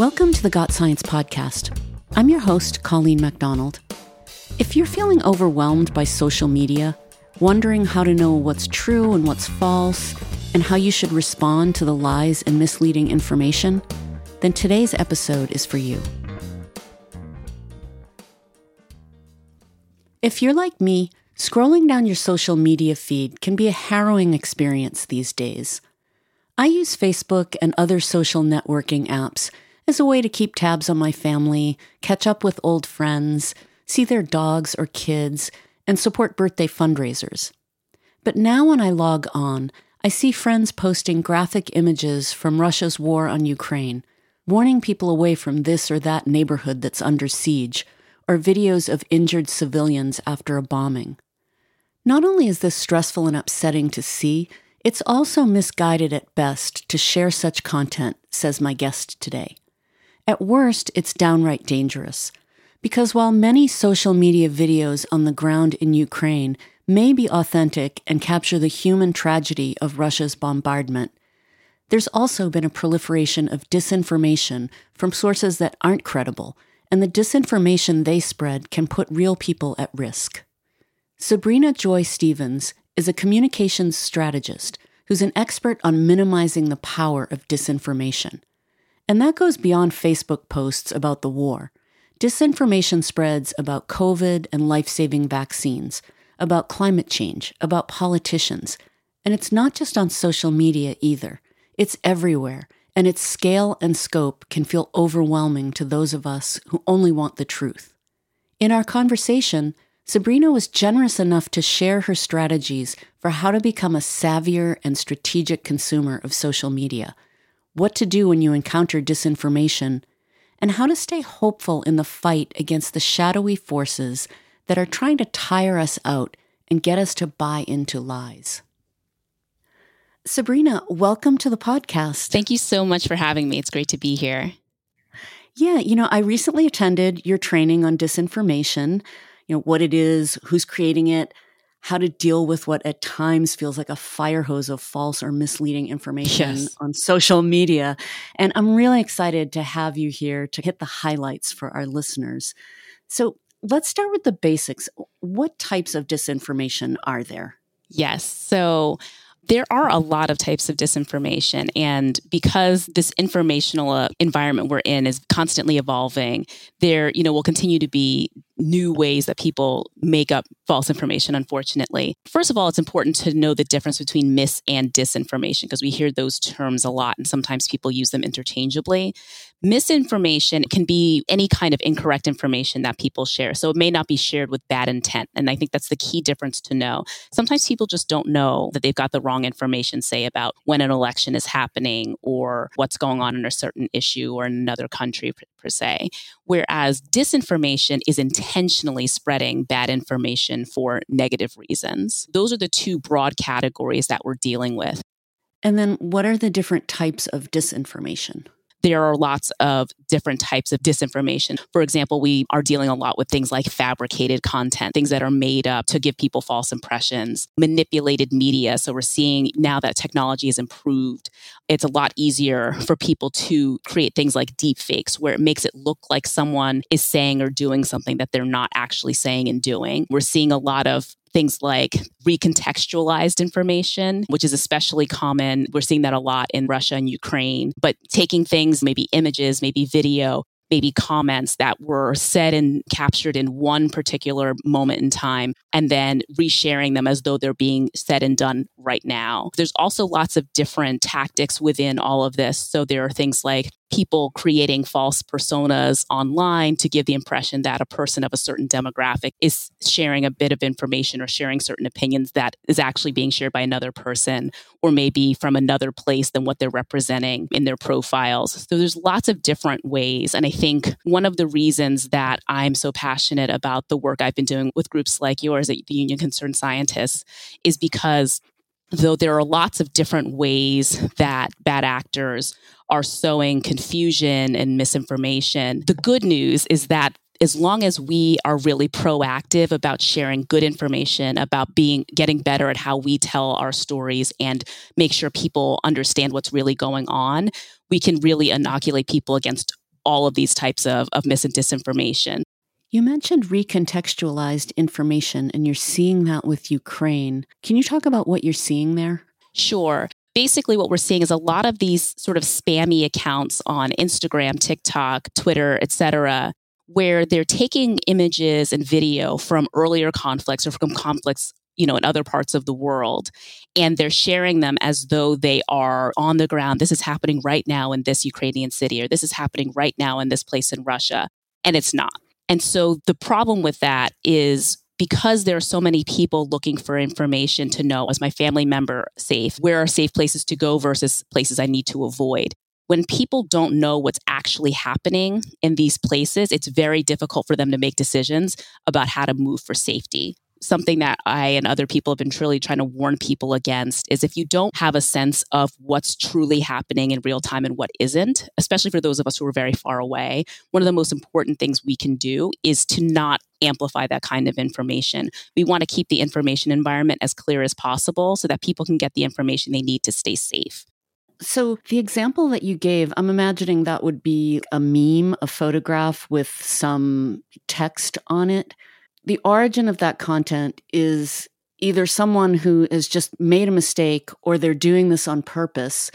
Welcome to the Got Science podcast. I'm your host, Colleen MacDonald. If you're feeling overwhelmed by social media, wondering how to know what's true and what's false, and how you should respond to the lies and misleading information, then today's episode is for you. If you're like me, scrolling down your social media feed can be a harrowing experience these days. I use Facebook and other social networking apps as a way to keep tabs on my family, catch up with old friends, see their dogs or kids, and support birthday fundraisers. But now when I log on, I see friends posting graphic images from Russia's war on Ukraine, warning people away from this or that neighborhood that's under siege, or videos of injured civilians after a bombing. Not only is this stressful and upsetting to see, it's also misguided at best to share such content, says my guest today. At worst, it's downright dangerous. Because while many social media videos on the ground in Ukraine may be authentic and capture the human tragedy of Russia's bombardment, there's also been a proliferation of disinformation from sources that aren't credible, and the disinformation they spread can put real people at risk. Sabrina Joy Stevens is a communications strategist who's an expert on minimizing the power of disinformation. And that goes beyond Facebook posts about the war. Disinformation spreads about COVID and life saving vaccines, about climate change, about politicians. And it's not just on social media either, it's everywhere. And its scale and scope can feel overwhelming to those of us who only want the truth. In our conversation, Sabrina was generous enough to share her strategies for how to become a savvier and strategic consumer of social media, what to do when you encounter disinformation, and how to stay hopeful in the fight against the shadowy forces that are trying to tire us out and get us to buy into lies. Sabrina, welcome to the podcast. Thank you so much for having me. It's great to be here. Yeah, you know, I recently attended your training on disinformation you know, what it is, who's creating it, how to deal with what at times feels like a fire hose of false or misleading information yes. on social media. And I'm really excited to have you here to hit the highlights for our listeners. So let's start with the basics. What types of disinformation are there? Yes. So there are a lot of types of disinformation. And because this informational uh, environment we're in is constantly evolving, there, you know, will continue to be new ways that people make up false information, unfortunately. First of all, it's important to know the difference between mis and disinformation because we hear those terms a lot and sometimes people use them interchangeably. Misinformation can be any kind of incorrect information that people share. So it may not be shared with bad intent. And I think that's the key difference to know. Sometimes people just don't know that they've got the wrong information, say about when an election is happening or what's going on in a certain issue or in another country per se. Whereas disinformation is intentionally spreading bad information for negative reasons. Those are the two broad categories that we're dealing with. And then what are the different types of disinformation? There are lots of different types of disinformation. For example, we are dealing a lot with things like fabricated content, things that are made up to give people false impressions, manipulated media. So we're seeing now that technology has improved, it's a lot easier for people to create things like deep fakes where it makes it look like someone is saying or doing something that they're not actually saying and doing. We're seeing a lot of things like recontextualized information, which is especially common. We're seeing that a lot in Russia and Ukraine, but taking things, maybe images, maybe video, maybe comments that were said and captured in one particular moment in time and then resharing them as though they're being said and done right now. There's also lots of different tactics within all of this. So there are things like people creating false personas online to give the impression that a person of a certain demographic is sharing a bit of information or sharing certain opinions that is actually being shared by another person or maybe from another place than what they're representing in their profiles. So there's lots of different ways. And I think one of the reasons that I'm so passionate about the work I've been doing with groups like yours at the Union Concerned Scientists is because though there are lots of different ways that bad actors are sowing confusion and misinformation, the good news is that as long as we are really proactive about sharing good information about being getting better at how we tell our stories and make sure people understand what's really going on we can really inoculate people against all of these types of, of mis and disinformation. You mentioned recontextualized information, and you're seeing that with Ukraine. Can you talk about what you're seeing there? Sure. Basically, what we're seeing is a lot of these sort of spammy accounts on Instagram, TikTok, Twitter, etc., where they're taking images and video from earlier conflicts or from conflicts you know in other parts of the world and they're sharing them as though they are on the ground this is happening right now in this ukrainian city or this is happening right now in this place in russia and it's not. And so the problem with that is because there are so many people looking for information to know is my family member safe? Where are safe places to go versus places i need to avoid? When people don't know what's actually happening in these places, it's very difficult for them to make decisions about how to move for safety. Something that I and other people have been truly trying to warn people against is if you don't have a sense of what's truly happening in real time and what isn't, especially for those of us who are very far away, one of the most important things we can do is to not amplify that kind of information. We want to keep the information environment as clear as possible so that people can get the information they need to stay safe. So, the example that you gave, I'm imagining that would be a meme, a photograph with some text on it. The origin of that content is either someone who has just made a mistake or they're doing this on purpose.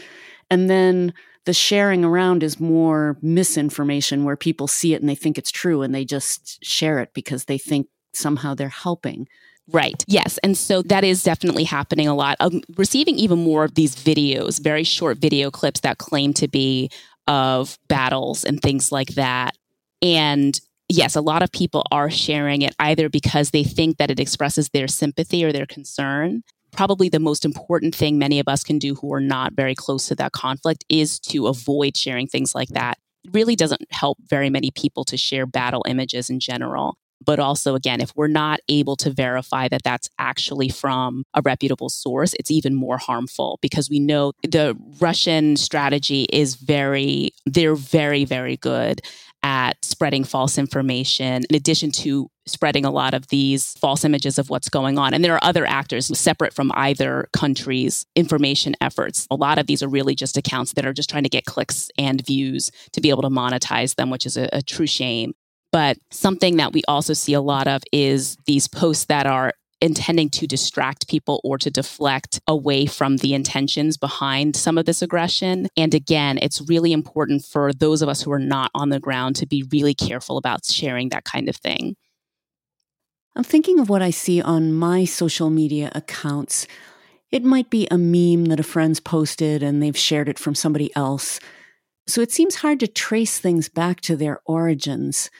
And then the sharing around is more misinformation where people see it and they think it's true and they just share it because they think somehow they're helping. Right. Yes. And so that is definitely happening a lot. I'm receiving even more of these videos, very short video clips that claim to be of battles and things like that. And yes, a lot of people are sharing it either because they think that it expresses their sympathy or their concern. Probably the most important thing many of us can do who are not very close to that conflict is to avoid sharing things like that. It really doesn't help very many people to share battle images in general. But also, again, if we're not able to verify that that's actually from a reputable source, it's even more harmful because we know the Russian strategy is very, they're very, very good at spreading false information in addition to spreading a lot of these false images of what's going on. And there are other actors separate from either country's information efforts. A lot of these are really just accounts that are just trying to get clicks and views to be able to monetize them, which is a, a true shame. But something that we also see a lot of is these posts that are intending to distract people or to deflect away from the intentions behind some of this aggression. And again, it's really important for those of us who are not on the ground to be really careful about sharing that kind of thing. I'm thinking of what I see on my social media accounts. It might be a meme that a friend's posted and they've shared it from somebody else. So it seems hard to trace things back to their origins.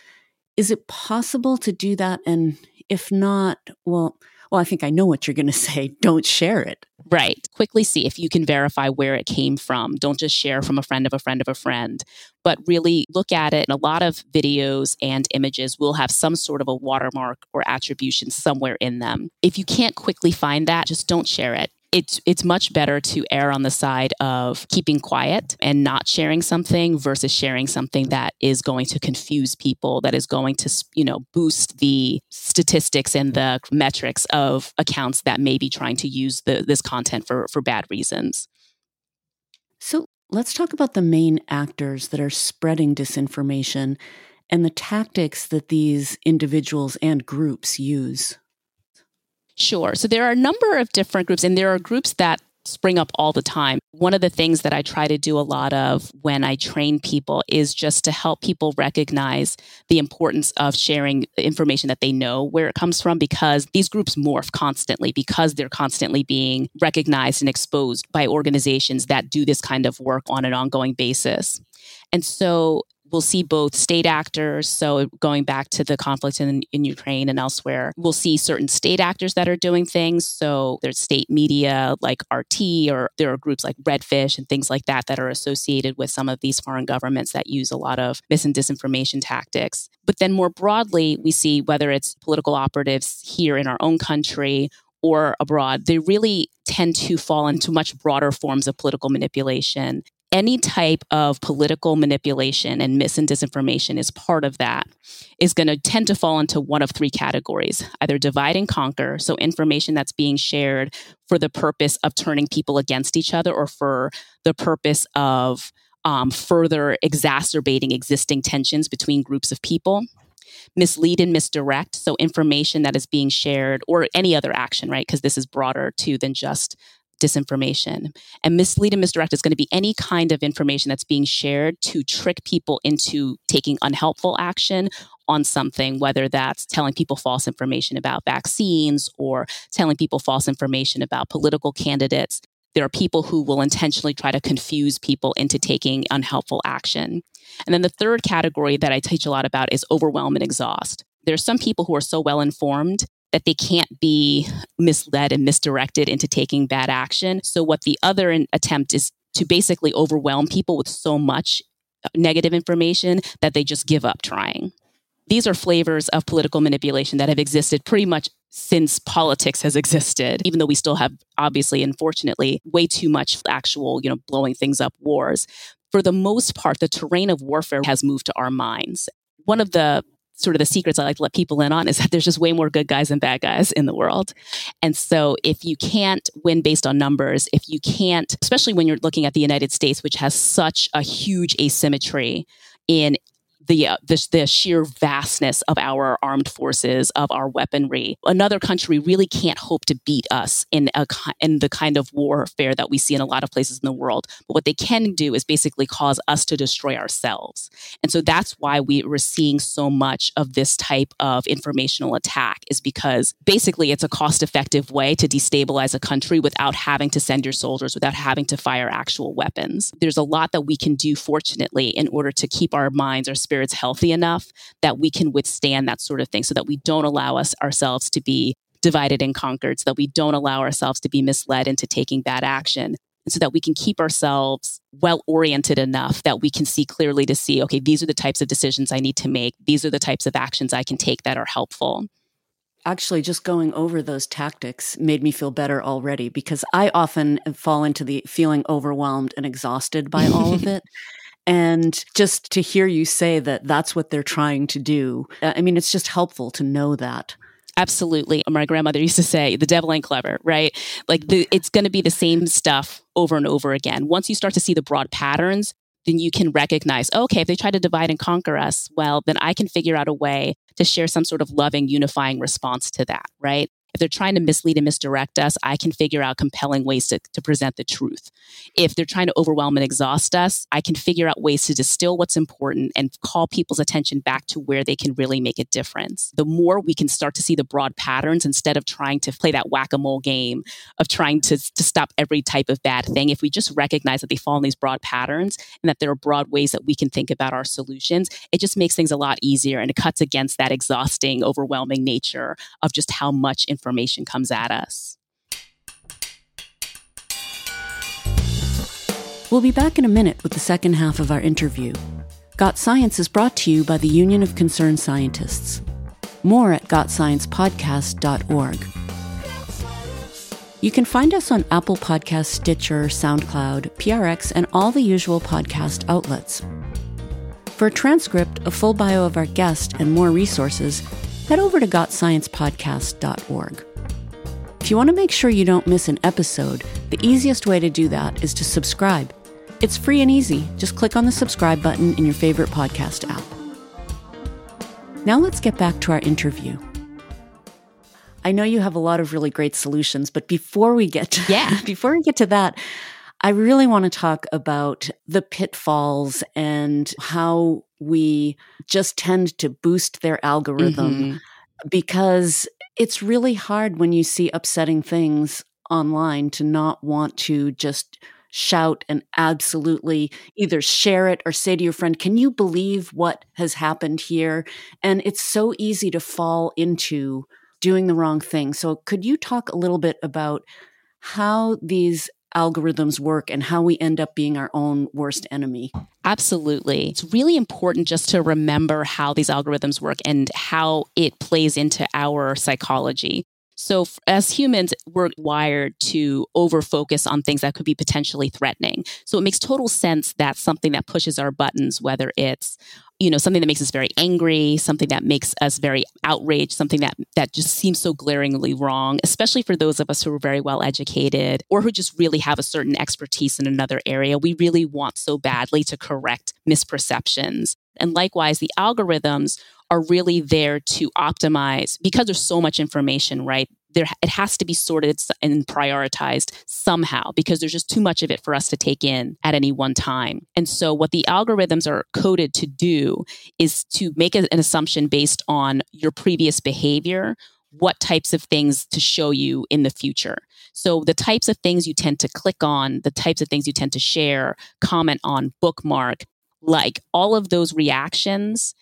Is it possible to do that? And if not, well, well, I think I know what you're going to say. Don't share it. Right. Quickly see if you can verify where it came from. Don't just share from a friend of a friend of a friend, but really look at it. And a lot of videos and images will have some sort of a watermark or attribution somewhere in them. If you can't quickly find that, just don't share it it's it's much better to err on the side of keeping quiet and not sharing something versus sharing something that is going to confuse people that is going to you know boost the statistics and the metrics of accounts that may be trying to use the, this content for for bad reasons. So let's talk about the main actors that are spreading disinformation and the tactics that these individuals and groups use Sure. So there are a number of different groups, and there are groups that spring up all the time. One of the things that I try to do a lot of when I train people is just to help people recognize the importance of sharing information that they know where it comes from because these groups morph constantly because they're constantly being recognized and exposed by organizations that do this kind of work on an ongoing basis. And so We'll see both state actors, so going back to the conflict in, in Ukraine and elsewhere, we'll see certain state actors that are doing things. So there's state media like RT, or there are groups like Redfish and things like that that are associated with some of these foreign governments that use a lot of mis and disinformation tactics. But then more broadly, we see whether it's political operatives here in our own country or abroad, they really tend to fall into much broader forms of political manipulation any type of political manipulation and mis and disinformation is part of that is going to tend to fall into one of three categories either divide and conquer so information that's being shared for the purpose of turning people against each other or for the purpose of um, further exacerbating existing tensions between groups of people mislead and misdirect. So, information that is being shared or any other action, right? Because this is broader too than just disinformation. And mislead and misdirect is going to be any kind of information that's being shared to trick people into taking unhelpful action on something, whether that's telling people false information about vaccines or telling people false information about political candidates. There are people who will intentionally try to confuse people into taking unhelpful action. And then the third category that I teach a lot about is overwhelm and exhaust. There are some people who are so well informed that they can't be misled and misdirected into taking bad action. So, what the other attempt is to basically overwhelm people with so much uh, negative information that they just give up trying. These are flavors of political manipulation that have existed pretty much since politics has existed, even though we still have, obviously, unfortunately, way too much actual, you know, blowing things up wars. For the most part, the terrain of warfare has moved to our minds. One of the sort of the secrets I like to let people in on is that there's just way more good guys than bad guys in the world. And so if you can't win based on numbers, if you can't, especially when you're looking at the United States, which has such a huge asymmetry in the, uh, the, the sheer vastness of our armed forces, of our weaponry. Another country really can't hope to beat us in a in the kind of warfare that we see in a lot of places in the world. But what they can do is basically cause us to destroy ourselves. And so that's why we were seeing so much of this type of informational attack is because basically it's a cost-effective way to destabilize a country without having to send your soldiers, without having to fire actual weapons. There's a lot that we can do, fortunately, in order to keep our minds, our spirits spirits healthy enough that we can withstand that sort of thing so that we don't allow us ourselves to be divided and conquered, so that we don't allow ourselves to be misled into taking bad action. And so that we can keep ourselves well oriented enough that we can see clearly to see, okay, these are the types of decisions I need to make. These are the types of actions I can take that are helpful actually just going over those tactics made me feel better already because I often fall into the feeling overwhelmed and exhausted by all of it. And just to hear you say that that's what they're trying to do, uh, I mean, it's just helpful to know that. Absolutely. My grandmother used to say, the devil ain't clever, right? Like the, it's going to be the same stuff over and over again. Once you start to see the broad patterns, then you can recognize, okay, if they try to divide and conquer us, well, then I can figure out a way to share some sort of loving, unifying response to that, right? If they're trying to mislead and misdirect us, I can figure out compelling ways to, to present the truth. If they're trying to overwhelm and exhaust us, I can figure out ways to distill what's important and call people's attention back to where they can really make a difference. The more we can start to see the broad patterns instead of trying to play that whack a mole game of trying to, to stop every type of bad thing, if we just recognize that they fall in these broad patterns and that there are broad ways that we can think about our solutions, it just makes things a lot easier and it cuts against that exhausting, overwhelming nature of just how much information information comes at us. We'll be back in a minute with the second half of our interview. Got Science is brought to you by the Union of Concerned Scientists. More at gotsciencepodcast.org. You can find us on Apple Podcasts, Stitcher, SoundCloud, PRX, and all the usual podcast outlets. For a transcript, a full bio of our guest, and more resources, head over to gotsciencepodcast.org. If you want to make sure you don't miss an episode, the easiest way to do that is to subscribe. It's free and easy. Just click on the subscribe button in your favorite podcast app. Now let's get back to our interview. I know you have a lot of really great solutions, but before we get to, yeah. before we get to that, I really want to talk about the pitfalls and how we just tend to boost their algorithm mm-hmm. because it's really hard when you see upsetting things online to not want to just shout and absolutely either share it or say to your friend, Can you believe what has happened here? And it's so easy to fall into doing the wrong thing. So, could you talk a little bit about how these algorithms work and how we end up being our own worst enemy. Absolutely. It's really important just to remember how these algorithms work and how it plays into our psychology. So, as humans, we're wired to over focus on things that could be potentially threatening. So, it makes total sense that something that pushes our buttons, whether it's you know something that makes us very angry something that makes us very outraged something that that just seems so glaringly wrong especially for those of us who are very well educated or who just really have a certain expertise in another area. We really want so badly to correct misperceptions. And likewise the algorithms are really there to optimize because there's so much information right there it has to be sorted and prioritized somehow because there's just too much of it for us to take in at any one time. And so what the algorithms are coded to do is to make an assumption based on your previous behavior what types of things to show you in the future. So, the types of things you tend to click on, the types of things you tend to share, comment on, bookmark, like all of those reactions,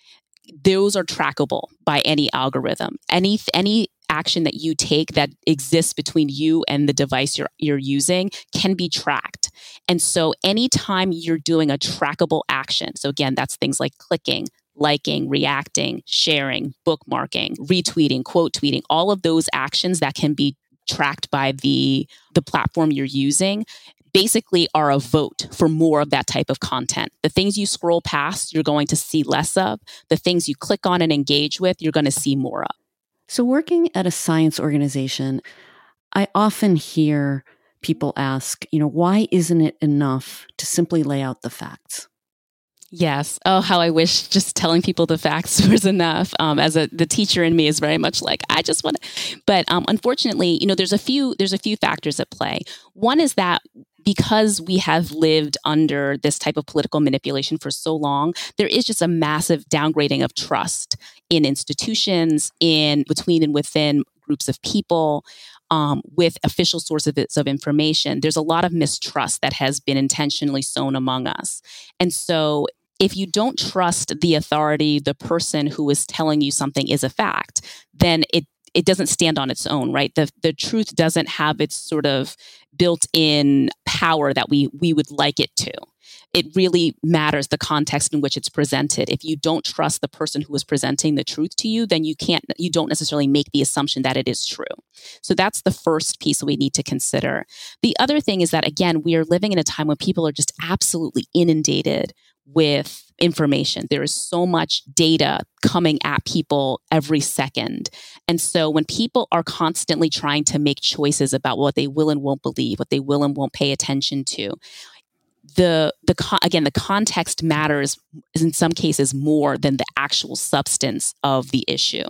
those are trackable by any algorithm. Any any action that you take that exists between you and the device you're, you're using can be tracked. And so anytime you're doing a trackable action, so again, that's things like clicking, liking, reacting, sharing, bookmarking, retweeting, quote tweeting, all of those actions that can be tracked by the the platform you're using basically are a vote for more of that type of content. The things you scroll past, you're going to see less of. The things you click on and engage with, you're going to see more of. So, working at a science organization, I often hear people ask, you know, why isn't it enough to simply lay out the facts? Yes. Oh, how I wish just telling people the facts was enough. Um, as a the teacher in me is very much like I just want to, but um, unfortunately, you know, there's a few there's a few factors at play. One is that because we have lived under this type of political manipulation for so long, there is just a massive downgrading of trust in institutions, in between and within groups of people. Um, with official sources of information, there's a lot of mistrust that has been intentionally sown among us. And so if you don't trust the authority, the person who is telling you something is a fact, then it it doesn't stand on its own, right? The the truth doesn't have its sort of built-in power that we we would like it to. It really matters the context in which it's presented. If you don't trust the person who is presenting the truth to you, then you can't you don't necessarily make the assumption that it is true. So that's the first piece we need to consider. The other thing is that again, we are living in a time when people are just absolutely inundated with information. There is so much data coming at people every second. And so when people are constantly trying to make choices about what they will and won't believe, what they will and won't pay attention to, the the again the context matters in some cases more than the actual substance of the issue.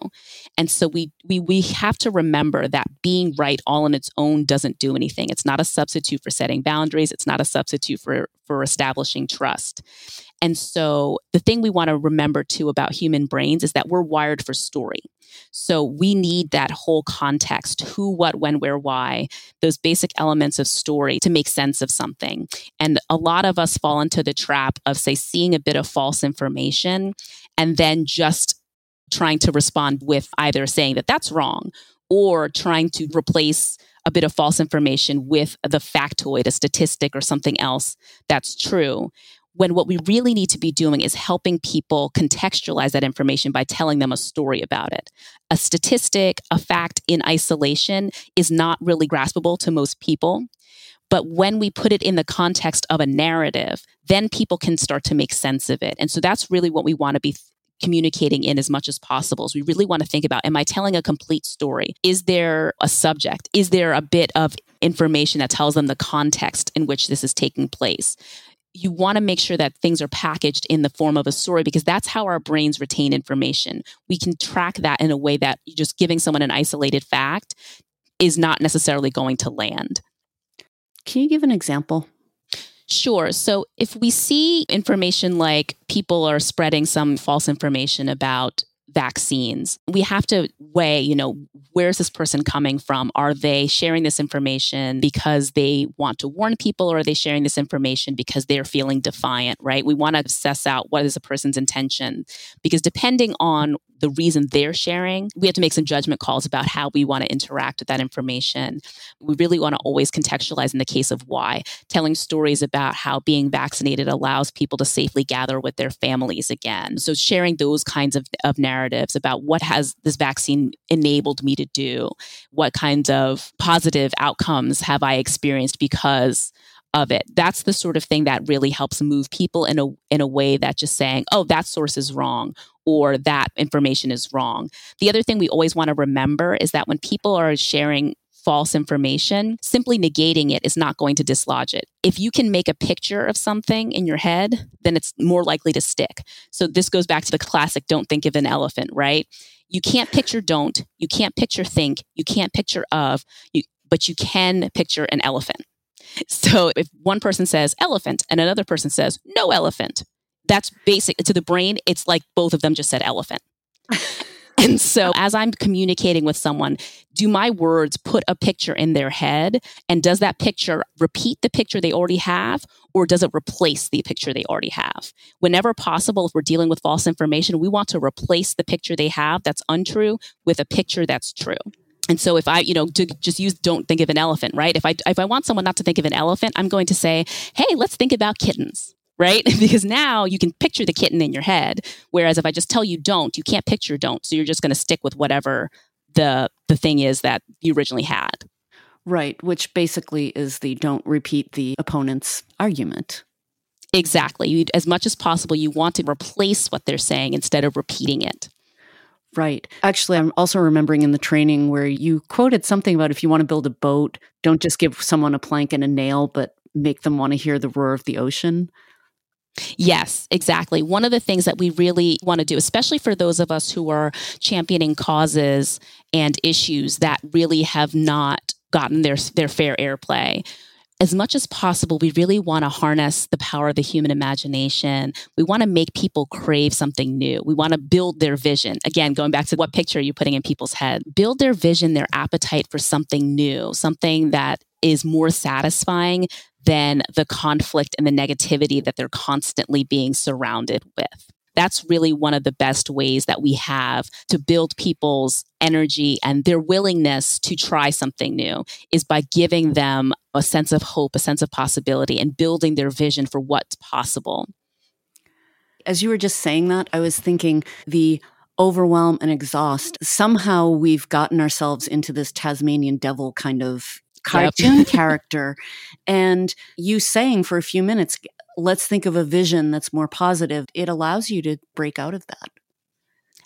And so we we we have to remember that being right all on its own doesn't do anything. It's not a substitute for setting boundaries. It's not a substitute for for establishing trust. And so the thing we want to remember too about human brains is that we're wired for story. So we need that whole context who, what, when, where, why, those basic elements of story to make sense of something. And a lot of us fall into the trap of, say, seeing a bit of false information and then just trying to respond with either saying that that's wrong or trying to replace a bit of false information with the factoid, a statistic, or something else that's true when what we really need to be doing is helping people contextualize that information by telling them a story about it. A statistic, a fact in isolation is not really graspable to most people. But when we put it in the context of a narrative, then people can start to make sense of it. And so that's really what we want to be th- communicating in as much as possible. So we really want to think about am I telling a complete story? Is there a subject? Is there a bit of information that tells them the context in which this is taking place? You want to make sure that things are packaged in the form of a story because that's how our brains retain information. We can track that in a way that just giving someone an isolated fact is not necessarily going to land. Can you give an example? Sure. So if we see information like people are spreading some false information about vaccines. We have to weigh, you know, where's this person coming from? Are they sharing this information because they want to warn people or are they sharing this information because they're feeling defiant, right? We want to assess out what is a person's intention because depending on the reason they're sharing, we have to make some judgment calls about how we want to interact with that information. We really want to always contextualize in the case of why, telling stories about how being vaccinated allows people to safely gather with their families again. So sharing those kinds of, of narratives about what has this vaccine enabled me to do, what kinds of positive outcomes have I experienced because of it. That's the sort of thing that really helps move people in a in a way that just saying, "Oh, that source is wrong," or that information is wrong. The other thing we always want to remember is that when people are sharing false information, simply negating it is not going to dislodge it. If you can make a picture of something in your head, then it's more likely to stick. So this goes back to the classic don't think of an elephant, right? You can't picture don't, you can't picture think, you can't picture of, you, but you can picture an elephant. So if one person says elephant and another person says no elephant, that's basic to the brain. It's like both of them just said elephant. And so, as I'm communicating with someone, do my words put a picture in their head? And does that picture repeat the picture they already have? Or does it replace the picture they already have? Whenever possible, if we're dealing with false information, we want to replace the picture they have that's untrue with a picture that's true. And so if I, you know, to just use don't think of an elephant, right? If I if I want someone not to think of an elephant, I'm going to say, "Hey, let's think about kittens." right? because now you can picture the kitten in your head. Whereas if I just tell you don't, you can't picture don't. So you're just going to stick with whatever the the thing is that you originally had. Right, which basically is the don't repeat the opponent's argument. Exactly. You, as much as possible, you want to replace what they're saying instead of repeating it. Right. Actually, I'm also remembering in the training where you quoted something about if you want to build a boat, don't just give someone a plank and a nail, but make them want to hear the roar of the ocean. Yes, exactly. One of the things that we really want to do, especially for those of us who are championing causes and issues that really have not gotten their their fair airplay, as much as possible, we really want to harness the power of the human imagination. We want to make people crave something new. We want to build their vision. Again, going back to what picture are you putting in people's head? Build their vision, their appetite for something new, something that is more satisfying than the conflict and the negativity that they're constantly being surrounded with. That's really one of the best ways that we have to build people's energy and their willingness to try something new is by giving them a sense of hope, a sense of possibility, and building their vision for what's possible. As you were just saying that, I was thinking the overwhelm and exhaust. Somehow we've gotten ourselves into this Tasmanian devil kind of cartoon yep. character. And you saying for a few minutes, let's think of a vision that's more positive, it allows you to break out of that.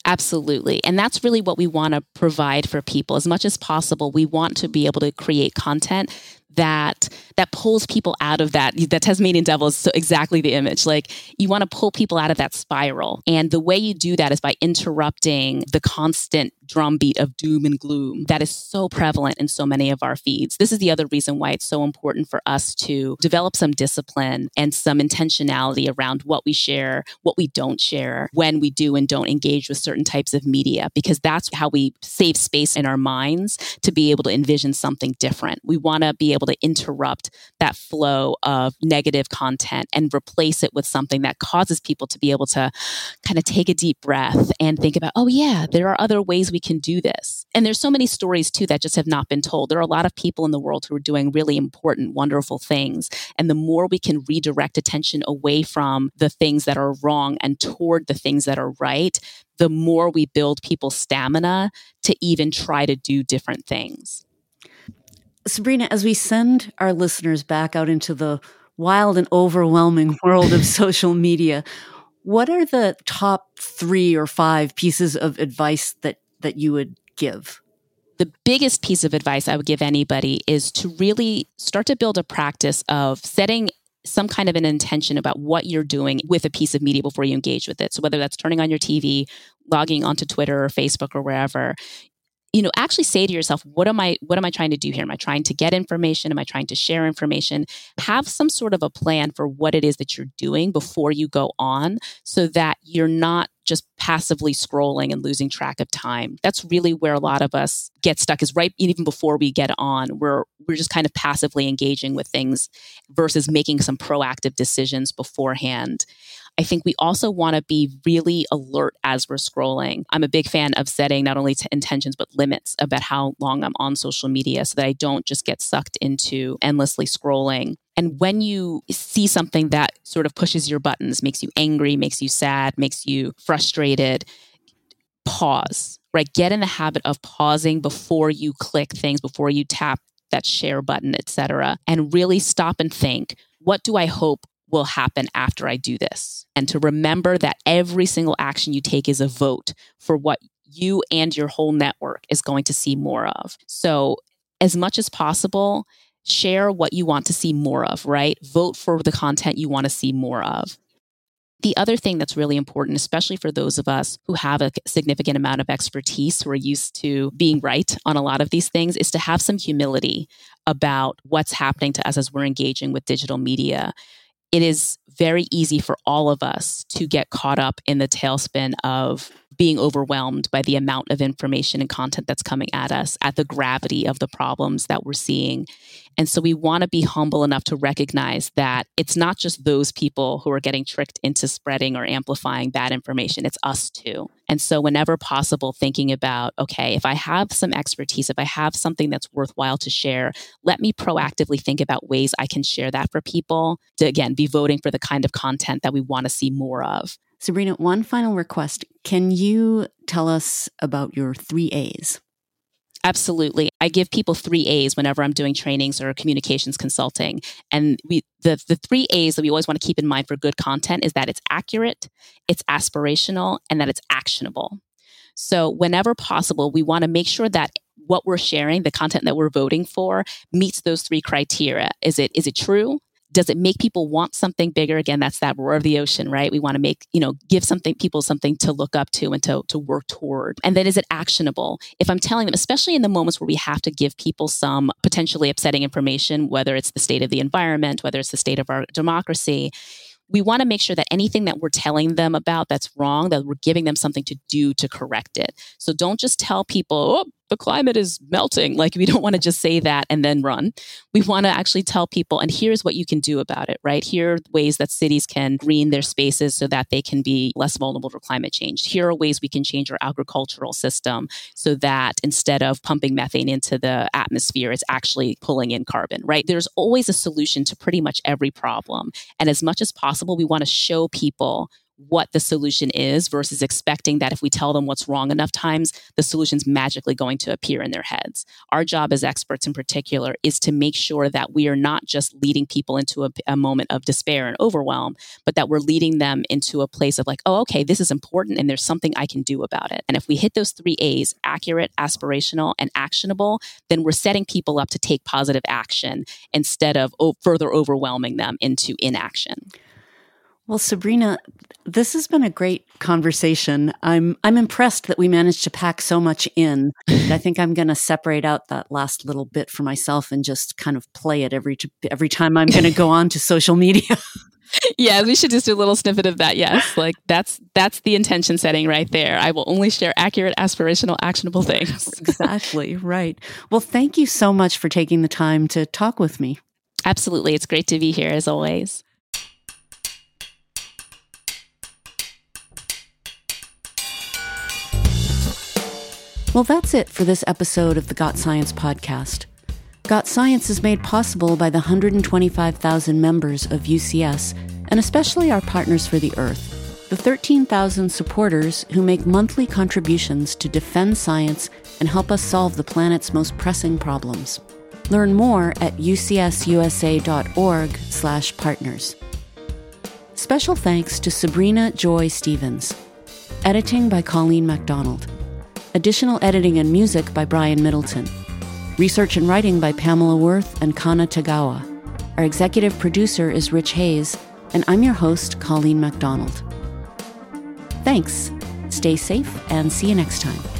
Absolutely. And that's really what we want to provide for people. As much as possible, we want to be able to create content that that pulls people out of that that Tasmanian devil is so exactly the image. Like you want to pull people out of that spiral. And the way you do that is by interrupting the constant drumbeat of doom and gloom that is so prevalent in so many of our feeds. This is the other reason why it's so important for us to develop some discipline and some intentionality around what we share what we don't share when we do and don't engage with certain types of media because that's how we save space in our minds to be able to envision something different. We want to be able to interrupt that flow of negative content and replace it with something that causes people to be able to kind of take a deep breath and think about, oh, yeah, there are other ways we can do this. And there's so many stories too that just have not been told. There are a lot of people in the world who are doing really important, wonderful things. And the more we can redirect attention away from the things that are wrong and toward the things that are right, the more we build people's stamina to even try to do different things. Sabrina, as we send our listeners back out into the wild and overwhelming world of social media, what are the top three or five pieces of advice that, that you would give? The biggest piece of advice I would give anybody is to really start to build a practice of setting some kind of an intention about what you're doing with a piece of media before you engage with it. So whether that's turning on your TV, logging onto Twitter or Facebook or wherever, you know actually say to yourself what am i what am i trying to do here? Am i trying to get information? Am i trying to share information? Have some sort of a plan for what it is that you're doing before you go on so that you're not just passively scrolling and losing track of time. That's really where a lot of us get stuck is right even before we get on. We're we're just kind of passively engaging with things versus making some proactive decisions beforehand I think we also want to be really alert as we're scrolling. I'm a big fan of setting not only to intentions, but limits about how long I'm on social media so that I don't just get sucked into endlessly scrolling. And when you see something that sort of pushes your buttons, makes you angry, makes you sad, makes you frustrated, pause, right? Get in the habit of pausing before you click things, before you tap that share button, etc., and really stop and think, what do I hope will happen after I do this? And to remember that every single action you take is a vote for what you and your whole network is going to see more of. So, as much as possible, share what you want to see more of, right? Vote for the content you want to see more of. The other thing that's really important, especially for those of us who have a significant amount of expertise, who are used to being right on a lot of these things, is to have some humility about what's happening to us as we're engaging with digital media. It is very easy for all of us to get caught up in the tailspin of being overwhelmed by the amount of information and content that's coming at us, at the gravity of the problems that we're seeing. And so we want to be humble enough to recognize that it's not just those people who are getting tricked into spreading or amplifying bad information, it's us too. And so, whenever possible, thinking about, okay, if I have some expertise, if I have something that's worthwhile to share, let me proactively think about ways I can share that for people to, again, be voting for the kind of content that we want to see more of. Sabrina, one final request. Can you tell us about your three A's? Absolutely. I give people three A's whenever I'm doing trainings or communications consulting. And we the, the three A's that we always want to keep in mind for good content is that it's accurate, it's aspirational, and that it's actionable. So whenever possible, we want to make sure that what we're sharing, the content that we're voting for, meets those three criteria. Is it is it true? Does it make people want something bigger? Again that's that roar of the ocean right? We want to make you know give something people something to look up to and to, to work toward. And then is it actionable? If i'm telling them especially in the moments where we have to give people some potentially upsetting information whether it's the state of the environment whether it's the state of our democracy we want to make sure that anything that we're telling them about that's wrong, that we're giving them something to do to correct it. So don't just tell people, oh, the climate is melting. Like, we don't want to just say that and then run. We want to actually tell people, and here's what you can do about it, right? Here are ways that cities can green their spaces so that they can be less vulnerable to climate change. Here are ways we can change our agricultural system so that instead of pumping methane into the atmosphere, it's actually pulling in carbon, right? There's always a solution to pretty much every problem. And as much as possible, we want to show people what the solution is versus expecting that if we tell them what's wrong enough times, the solution's magically going to appear in their heads. Our job as experts in particular is to make sure that we are not just leading people into a, a moment of despair and overwhelm, but that we're leading them into a place of like, oh, okay, this is important and there's something I can do about it. And if we hit those three A's, accurate, aspirational, and actionable, then we're setting people up to take positive action instead of further overwhelming them into inaction. Well, Sabrina, this has been a great conversation. I'm I'm impressed that we managed to pack so much in. I think I'm going to separate out that last little bit for myself and just kind of play it every every time I'm going to go on to social media. yeah, we should just do a little snippet of that. Yes, like that's that's the intention setting right there. I will only share accurate, aspirational, actionable things. exactly right. Well, thank you so much for taking the time to talk with me. Absolutely, it's great to be here as always. Well, that's it for this episode of the Got Science podcast. Got Science is made possible by the 125,000 members of UCS, and especially our Partners for the Earth, the 13,000 supporters who make monthly contributions to defend science and help us solve the planet's most pressing problems. Learn more at ucsusa.org/partners. Special thanks to Sabrina Joy Stevens. Editing by Colleen MacDonald. Additional editing and music by Brian Middleton. Research and writing by Pamela Worth and Kana Tagawa. Our executive producer is Rich Hayes, and I'm your host, Colleen MacDonald. Thanks. Stay safe and see you next time.